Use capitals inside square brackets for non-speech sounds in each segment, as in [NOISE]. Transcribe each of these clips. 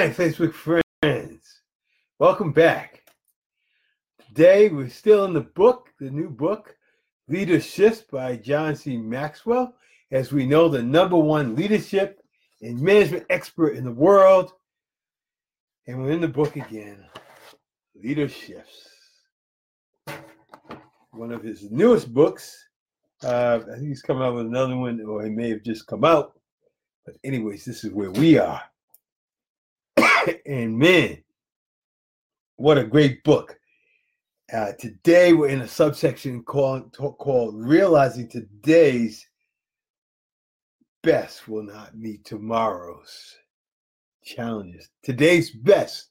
right, Facebook friends, welcome back. Today we're still in the book, the new book, Leadershift by John C. Maxwell. As we know, the number one leadership and management expert in the world. And we're in the book again, Leadershift. One of his newest books. Uh, I think he's coming out with another one, or he may have just come out. But, anyways, this is where we are. [LAUGHS] and man, what a great book. Uh, today we're in a subsection called, called Realizing Today's Best Will Not Meet Tomorrow's Challenges. Today's best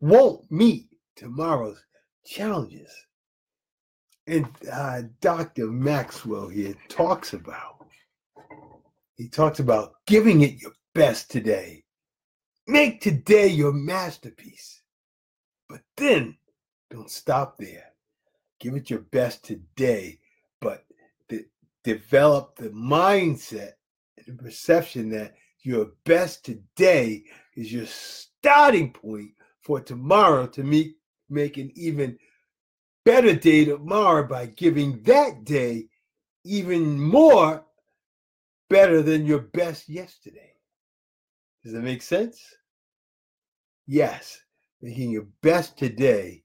won't meet tomorrow's challenges. And uh, Dr. Maxwell here talks about, he talks about giving it your best today Make today your masterpiece. But then don't stop there. Give it your best today, but de- develop the mindset and the perception that your best today is your starting point for tomorrow to meet, make an even better day tomorrow by giving that day even more better than your best yesterday. Does that make sense? Yes, making your best today,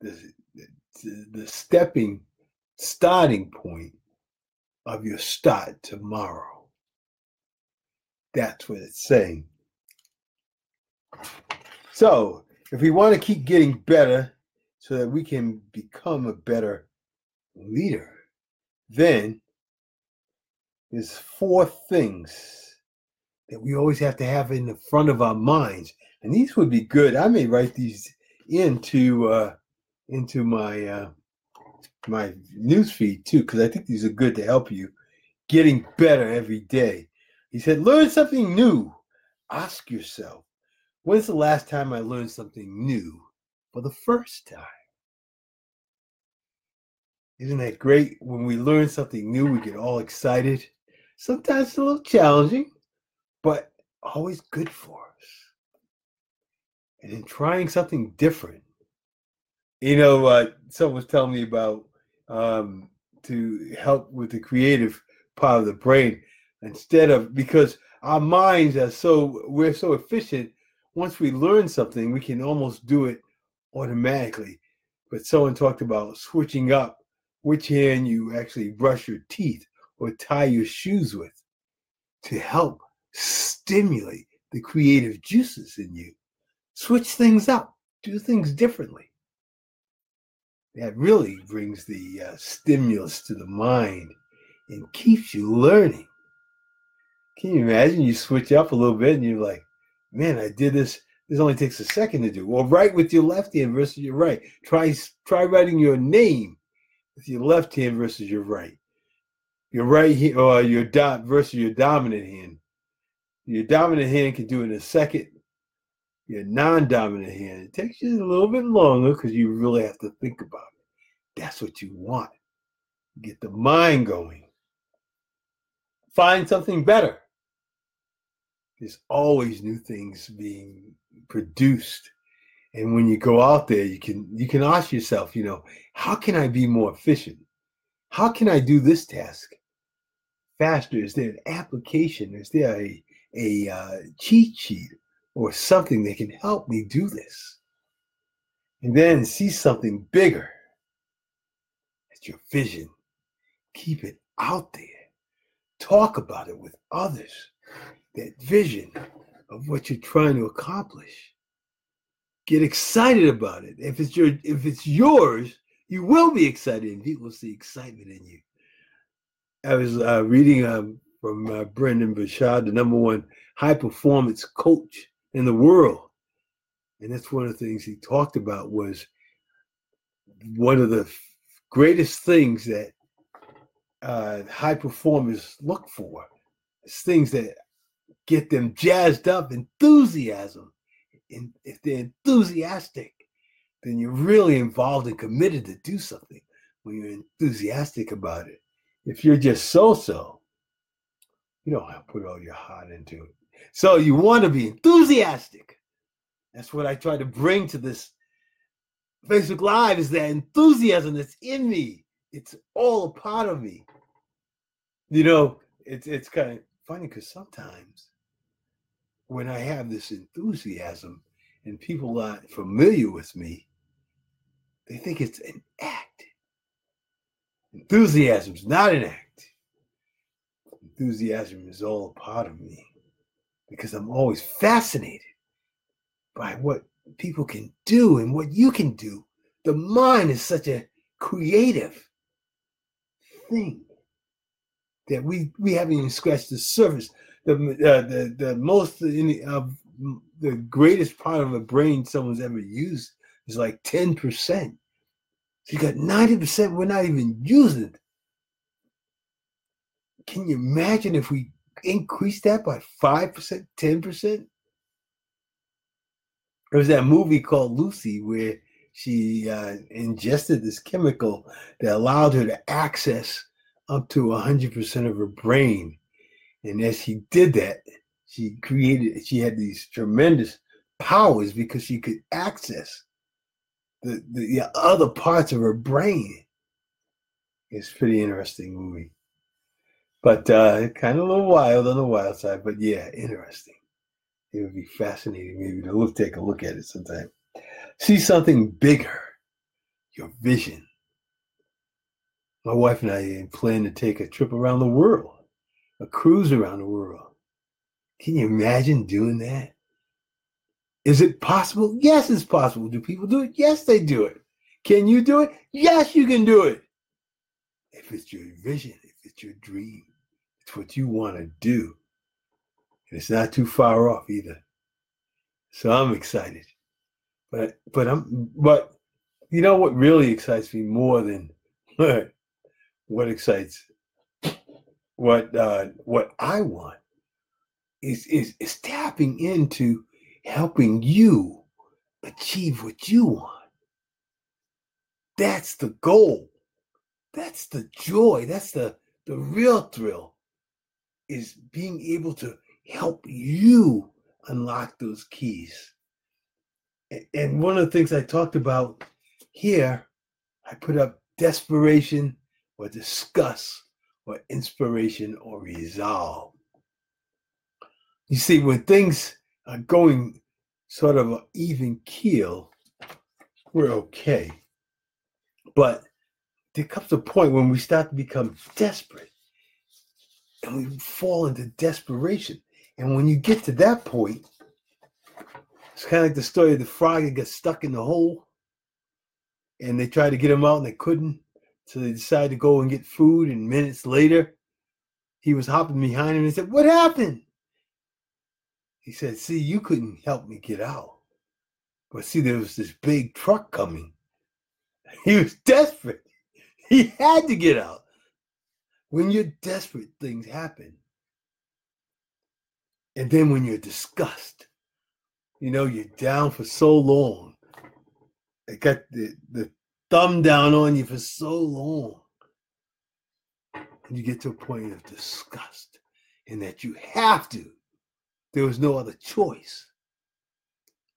the, the, the stepping starting point of your start tomorrow. That's what it's saying. So, if we want to keep getting better so that we can become a better leader, then there's four things that we always have to have in the front of our minds and these would be good. I may write these into uh, into my uh, my news feed too, because I think these are good to help you getting better every day. He said, learn something new. Ask yourself, when's the last time I learned something new for the first time? Isn't that great? When we learn something new, we get all excited. Sometimes it's a little challenging, but always good for us and in trying something different. You know, uh, someone was telling me about um, to help with the creative part of the brain instead of because our minds are so we're so efficient. Once we learn something, we can almost do it automatically. But someone talked about switching up which hand you actually brush your teeth or tie your shoes with to help stimulate the creative juices in you switch things up, do things differently. That really brings the uh, stimulus to the mind and keeps you learning. Can you imagine you switch up a little bit and you're like, man, I did this. This only takes a second to do. Well, write with your left hand versus your right. Try try writing your name with your left hand versus your right. Your right hand or your dot versus your dominant hand. Your dominant hand can do it in a second your non-dominant hand. It takes you a little bit longer because you really have to think about it. That's what you want. Get the mind going. Find something better. There's always new things being produced. And when you go out there, you can you can ask yourself, you know, how can I be more efficient? How can I do this task faster? Is there an application? Is there a a uh, cheat sheet or something that can help me do this. And then see something bigger. That's your vision. Keep it out there. Talk about it with others. That vision of what you're trying to accomplish. Get excited about it. If it's your if it's yours, you will be excited, and people see excitement in you. I was uh, reading um, from uh, Brendon Burchard, the number one high performance coach in the world. And that's one of the things he talked about was one of the greatest things that uh, high performers look for. It's things that get them jazzed up, enthusiasm. And if they're enthusiastic, then you're really involved and committed to do something when you're enthusiastic about it. If you're just so so, you don't have to put all your heart into it. So you want to be enthusiastic That's what I try to bring to this Facebook Live is that enthusiasm that's in me. It's all a part of me. You know, it's it's kind of funny because sometimes when I have this enthusiasm and people aren't familiar with me, they think it's an act. Enthusiasm is not an act. Enthusiasm is all a part of me because I'm always fascinated by what people can do and what you can do. The mind is such a creative thing that we we haven't even scratched the surface. The uh, the the most of the greatest part of a brain someone's ever used is like ten percent. So you got ninety percent we're not even using. Can you imagine if we increase that by five percent, ten percent? There was that movie called Lucy where she uh, ingested this chemical that allowed her to access up to 100% of her brain. And as she did that, she created, she had these tremendous powers because she could access the, the, the other parts of her brain. It's pretty interesting movie. But uh, kind of a little wild on the wild side, but yeah, interesting. It would be fascinating maybe to look, take a look at it sometime. See something bigger, your vision my wife and I plan to take a trip around the world, a cruise around the world. Can you imagine doing that? Is it possible? Yes, it's possible. Do people do it? Yes, they do it. Can you do it? Yes, you can do it. If it's your vision, if it's your dream, it's what you want to do. And it's not too far off either. So I'm excited. But but I'm but you know what really excites me more than [LAUGHS] what excites what uh, what I want is, is is tapping into helping you achieve what you want. That's the goal. That's the joy. That's the the real thrill is being able to help you unlock those keys. And one of the things I talked about here, I put up desperation or disgust or inspiration or resolve. You see, when things are going sort of an even keel, we're okay. But there comes a point when we start to become desperate and we fall into desperation. And when you get to that point, it's kind of like the story of the frog that gets stuck in the hole and they tried to get him out and they couldn't. So they decided to go and get food. And minutes later, he was hopping behind him and said, What happened? He said, See, you couldn't help me get out. But see, there was this big truck coming. [LAUGHS] He was desperate. [LAUGHS] He had to get out. When you're desperate, things happen. And then when you're disgusted, you know, you're down for so long. It got the, the thumb down on you for so long. And you get to a point of disgust and that you have to. There was no other choice.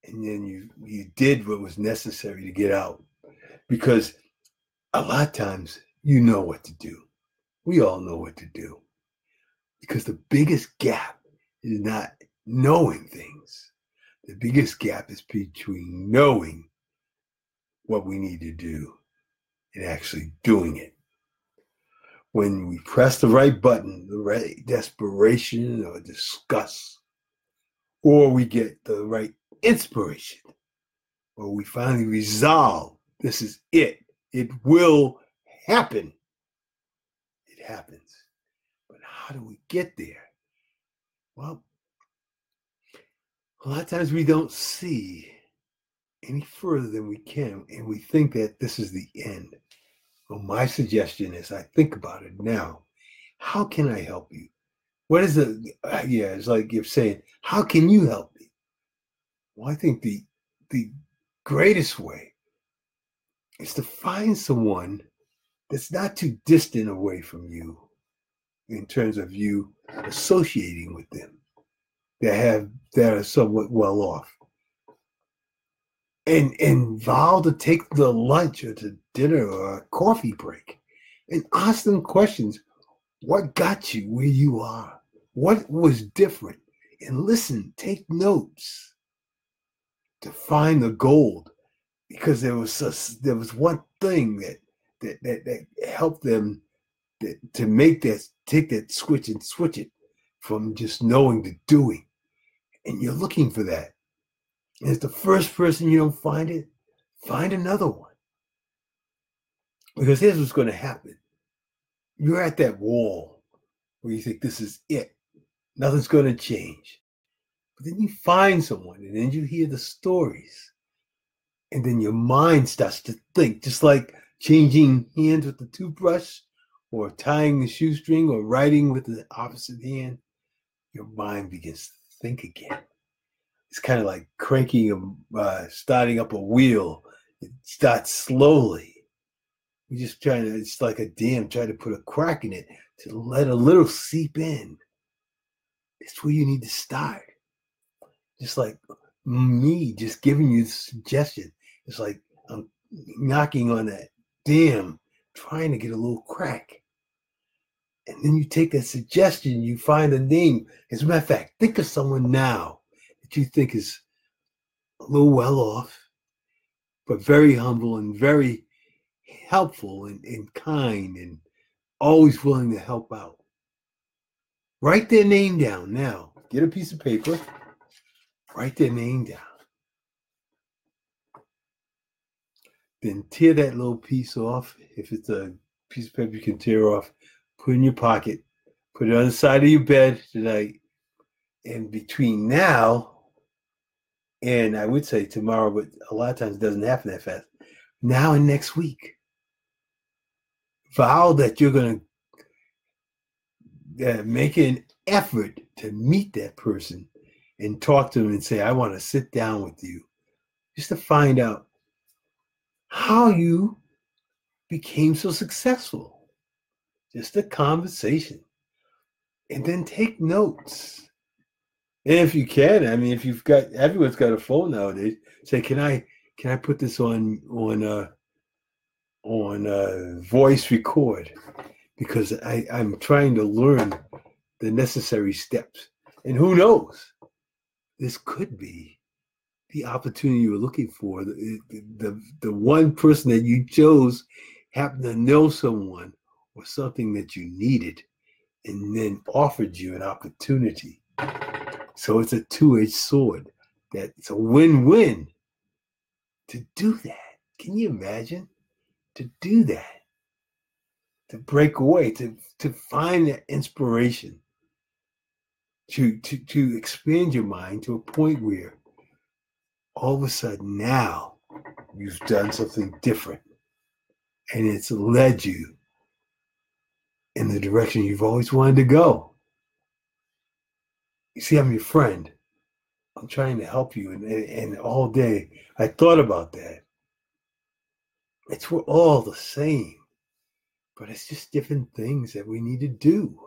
And then you you did what was necessary to get out. Because a lot of times you know what to do. We all know what to do. Because the biggest gap is not knowing things. The biggest gap is between knowing what we need to do and actually doing it. When we press the right button, the right desperation or disgust, or we get the right inspiration, or we finally resolve this is it, it will happen. It happens. But how do we get there? Well, a lot of times we don't see any further than we can, and we think that this is the end. Well, my suggestion is I think about it now. How can I help you? What is the uh, yeah? It's like you're saying, how can you help me? Well, I think the the greatest way is to find someone that's not too distant away from you in terms of you associating with them that have that are somewhat well off and and vow to take the lunch or to dinner or a coffee break and ask them questions. What got you where you are? What was different? And listen, take notes to find the gold because there was a, there was one thing that that that, that helped them that, to make that take that switch and switch it from just knowing to doing. And you're looking for that. And if the first person you don't find it find another one. Because here's what's going to happen. You're at that wall where you think this is it. Nothing's going to change. But then you find someone and then you hear the stories and then your mind starts to think just like changing hands with the toothbrush or tying the shoestring or writing with the opposite hand your mind begins to think again. It's kind of like cranking a uh, starting up a wheel. It starts slowly. You're just trying to it's like a dam trying to put a crack in it to let a little seep in. It's where you need to start. Just like me just giving you the suggestion it's like i'm knocking on that dam trying to get a little crack and then you take that suggestion you find a name as a matter of fact think of someone now that you think is a little well off but very humble and very helpful and, and kind and always willing to help out. Write their name down now. Get a piece of paper, write their name down. Then tear that little piece off. If it's a piece of paper you can tear off, put in your pocket, put it on the side of your bed tonight. And between now and I would say tomorrow, but a lot of times it doesn't happen that fast. Now and next week, vow that you're going to uh, make an effort to meet that person and talk to them and say, I want to sit down with you just to find out how you became so successful. Just a conversation. And then take notes. And if you can, I mean, if you've got everyone's got a phone nowadays, say, can I can I put this on on uh on uh, voice record because I, I'm trying to learn the necessary steps. And who knows, this could be the opportunity you were looking for. The, the, the one person that you chose happened to know someone or something that you needed and then offered you an opportunity. So it's a two edged sword. That it's a win win to do that. Can you imagine? to do that, to break away, to, to find that inspiration, to, to, to expand your mind to a point where all of a sudden now you've done something different and it's led you in the direction you've always wanted to go. You see, I'm your friend. I'm trying to help you. And, and, all day I thought about that. It's we're all the same, but it's just different things that we need to do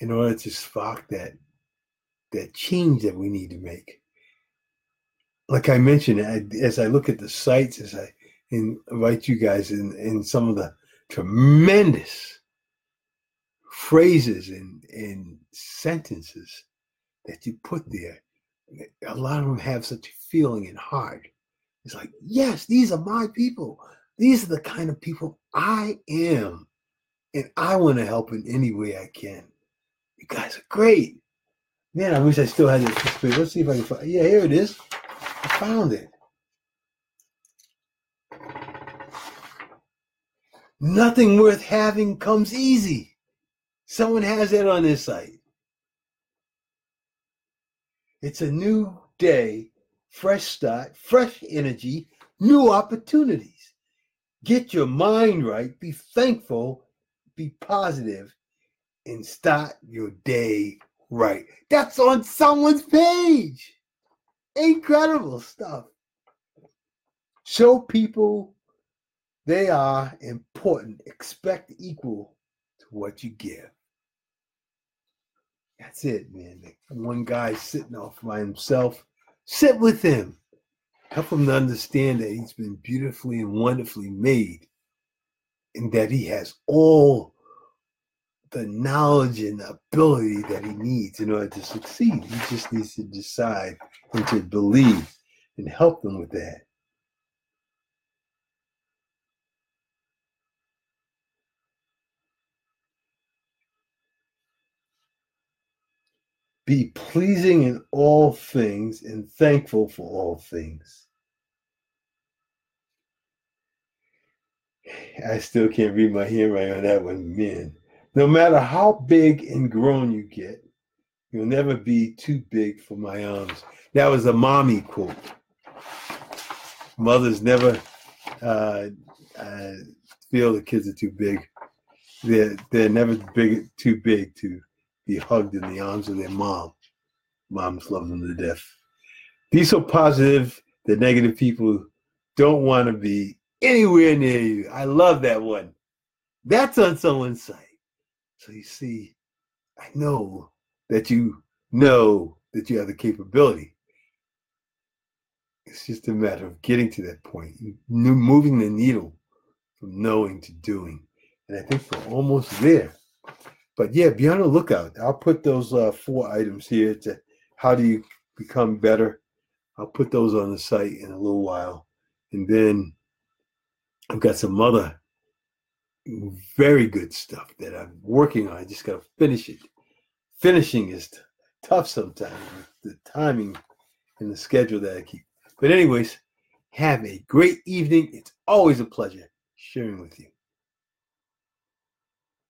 in order to spark that that change that we need to make. Like I mentioned, as I look at the sites, as I invite you guys in, in some of the tremendous phrases and, and sentences that you put there, a lot of them have such a feeling and heart it's like, yes, these are my people. These are the kind of people I am. And I want to help in any way I can. You guys are great. Man, I wish I still had this. Let's see if I can find Yeah, here it is. I found it. Nothing worth having comes easy. Someone has that on their site. It's a new day fresh start, fresh energy, new opportunities. Get your mind right, be thankful, be positive, and start your day right. That's on someone's page. Incredible stuff. Show people they are important. Expect equal to what you give. That's it, man. One guy sitting off by himself Sit with him. Help him to understand that he's been beautifully and wonderfully made and that he has all the knowledge and the ability that he needs in order to succeed. He just needs to decide and to believe and help them with that. Be pleasing in all things and thankful for all things. I still can't read my handwriting on that one, man. No matter how big and grown you get, you'll never be too big for my arms. That was a mommy quote. Mothers never uh, uh, feel the kids are too big. They're they're never big too big to be hugged in the arms of their mom. Moms love them to death. Be so positive that negative people don't want to be anywhere near you. I love that one. That's on someone's site. So you see, I know that you know that you have the capability. It's just a matter of getting to that point, moving the needle from knowing to doing. And I think we're almost there. But yeah, be on the lookout. I'll put those uh, four items here to how do you become better. I'll put those on the site in a little while. And then I've got some other very good stuff that I'm working on. I just got to finish it. Finishing is t- tough sometimes, the timing and the schedule that I keep. But, anyways, have a great evening. It's always a pleasure sharing with you.